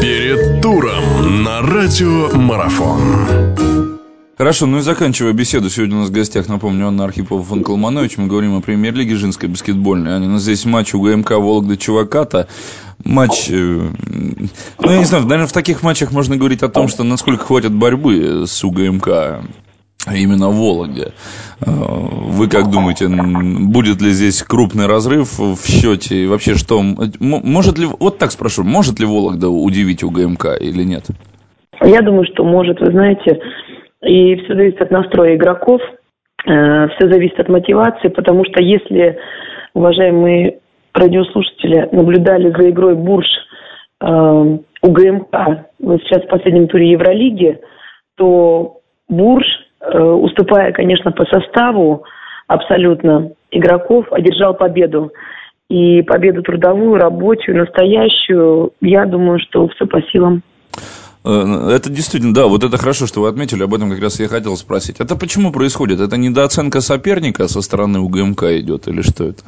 Перед туром на радио Марафон. Хорошо, ну и заканчивая беседу, сегодня у нас в гостях, напомню, Анна Архипова, Фан Колманович. Мы говорим о премьер-лиге женской баскетбольной. Они, у нас здесь матч УГМК Вологда Чуваката. Матч, э, ну я не знаю, наверное, в таких матчах можно говорить о том, что насколько хватит борьбы с УГМК именно в Вологде. Э, вы как думаете, будет ли здесь крупный разрыв в счете? И вообще, что может ли, вот так спрошу, может ли Вологда удивить УГМК или нет? Я думаю, что может. Вы знаете, и все зависит от настроя игроков, э, все зависит от мотивации, потому что если, уважаемые радиослушатели, наблюдали за игрой Бурж э, УГМК вот сейчас в последнем туре Евролиги, то Бурж, уступая, конечно, по составу абсолютно игроков, одержал победу. И победу трудовую, рабочую, настоящую, я думаю, что все по силам Э, это действительно, да, вот это хорошо, что вы отметили, об этом как раз я хотел спросить. Это почему происходит? Это недооценка соперника со стороны УГМК идет или что это?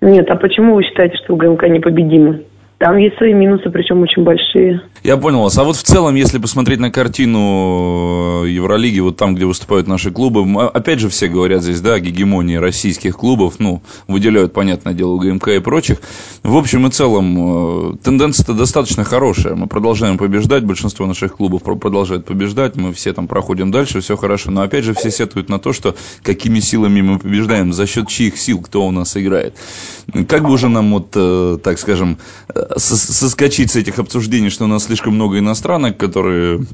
Нет, а почему вы считаете, что УГМК непобедимы? Там есть свои минусы, причем очень большие. Я понял вас. А вот в целом, если посмотреть на картину э, Евролиги, вот там, где выступают наши клубы, опять же все говорят здесь, да, о гегемонии российских клубов, ну, выделяют, понятное дело, ГМК и прочих. В общем и целом, э, тенденция-то достаточно хорошая. Мы продолжаем побеждать, большинство наших клубов продолжает побеждать, мы все там проходим дальше, все хорошо. Но опять же все сетуют на то, что какими силами мы побеждаем, за счет чьих сил кто у нас играет. Как бы уже нам, вот, э, так скажем, соскочить с этих обсуждений, что у нас слишком много иностранок, которые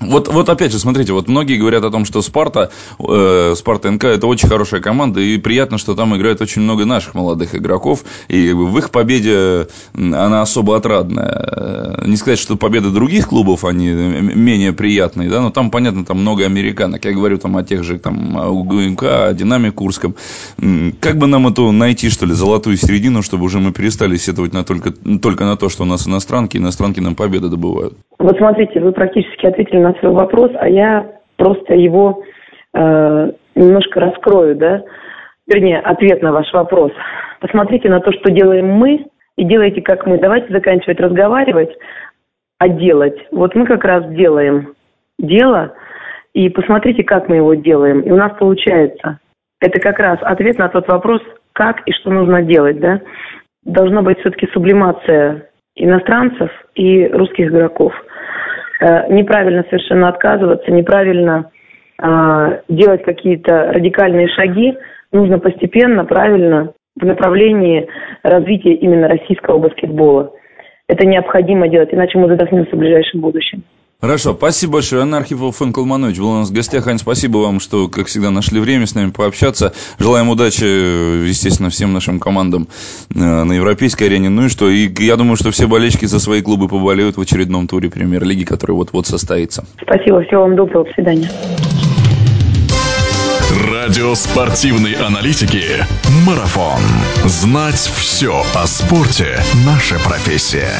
вот, вот опять же, смотрите, вот многие говорят о том, что Спарта, э, Спарта НК это очень хорошая команда, и приятно, что там играет очень много наших молодых игроков, и в их победе она особо отрадная. Не сказать, что победы других клубов, они менее приятные, да, но там, понятно, там много американок. Я говорю там о тех же, там, УГМК, о Динаме Курском. Как бы нам эту найти, что ли, золотую середину, чтобы уже мы перестали сетовать на только, только на то, что у нас иностранки, иностранки нам победы добывают? Вот смотрите, вы практически ответили на свой вопрос, а я просто его э, немножко раскрою, да, вернее, ответ на ваш вопрос. Посмотрите на то, что делаем мы, и делайте как мы. Давайте заканчивать разговаривать, а делать. Вот мы как раз делаем дело, и посмотрите, как мы его делаем. И у нас получается. Это как раз ответ на тот вопрос, как и что нужно делать, да. Должна быть все-таки сублимация иностранцев и русских игроков. Э, неправильно совершенно отказываться, неправильно э, делать какие-то радикальные шаги. Нужно постепенно, правильно, в направлении развития именно российского баскетбола. Это необходимо делать, иначе мы задохнемся в ближайшем будущем. Хорошо, спасибо большое. Анна Архипова, Фэн Колманович был у нас в гостях. Ань, спасибо вам, что, как всегда, нашли время с нами пообщаться. Желаем удачи, естественно, всем нашим командам э, на европейской арене. Ну и что, и я думаю, что все болельщики за свои клубы поболеют в очередном туре премьер-лиги, который вот-вот состоится. Спасибо, всего вам доброго, до свидания. Радио спортивной аналитики «Марафон». Знать все о спорте – наша профессия.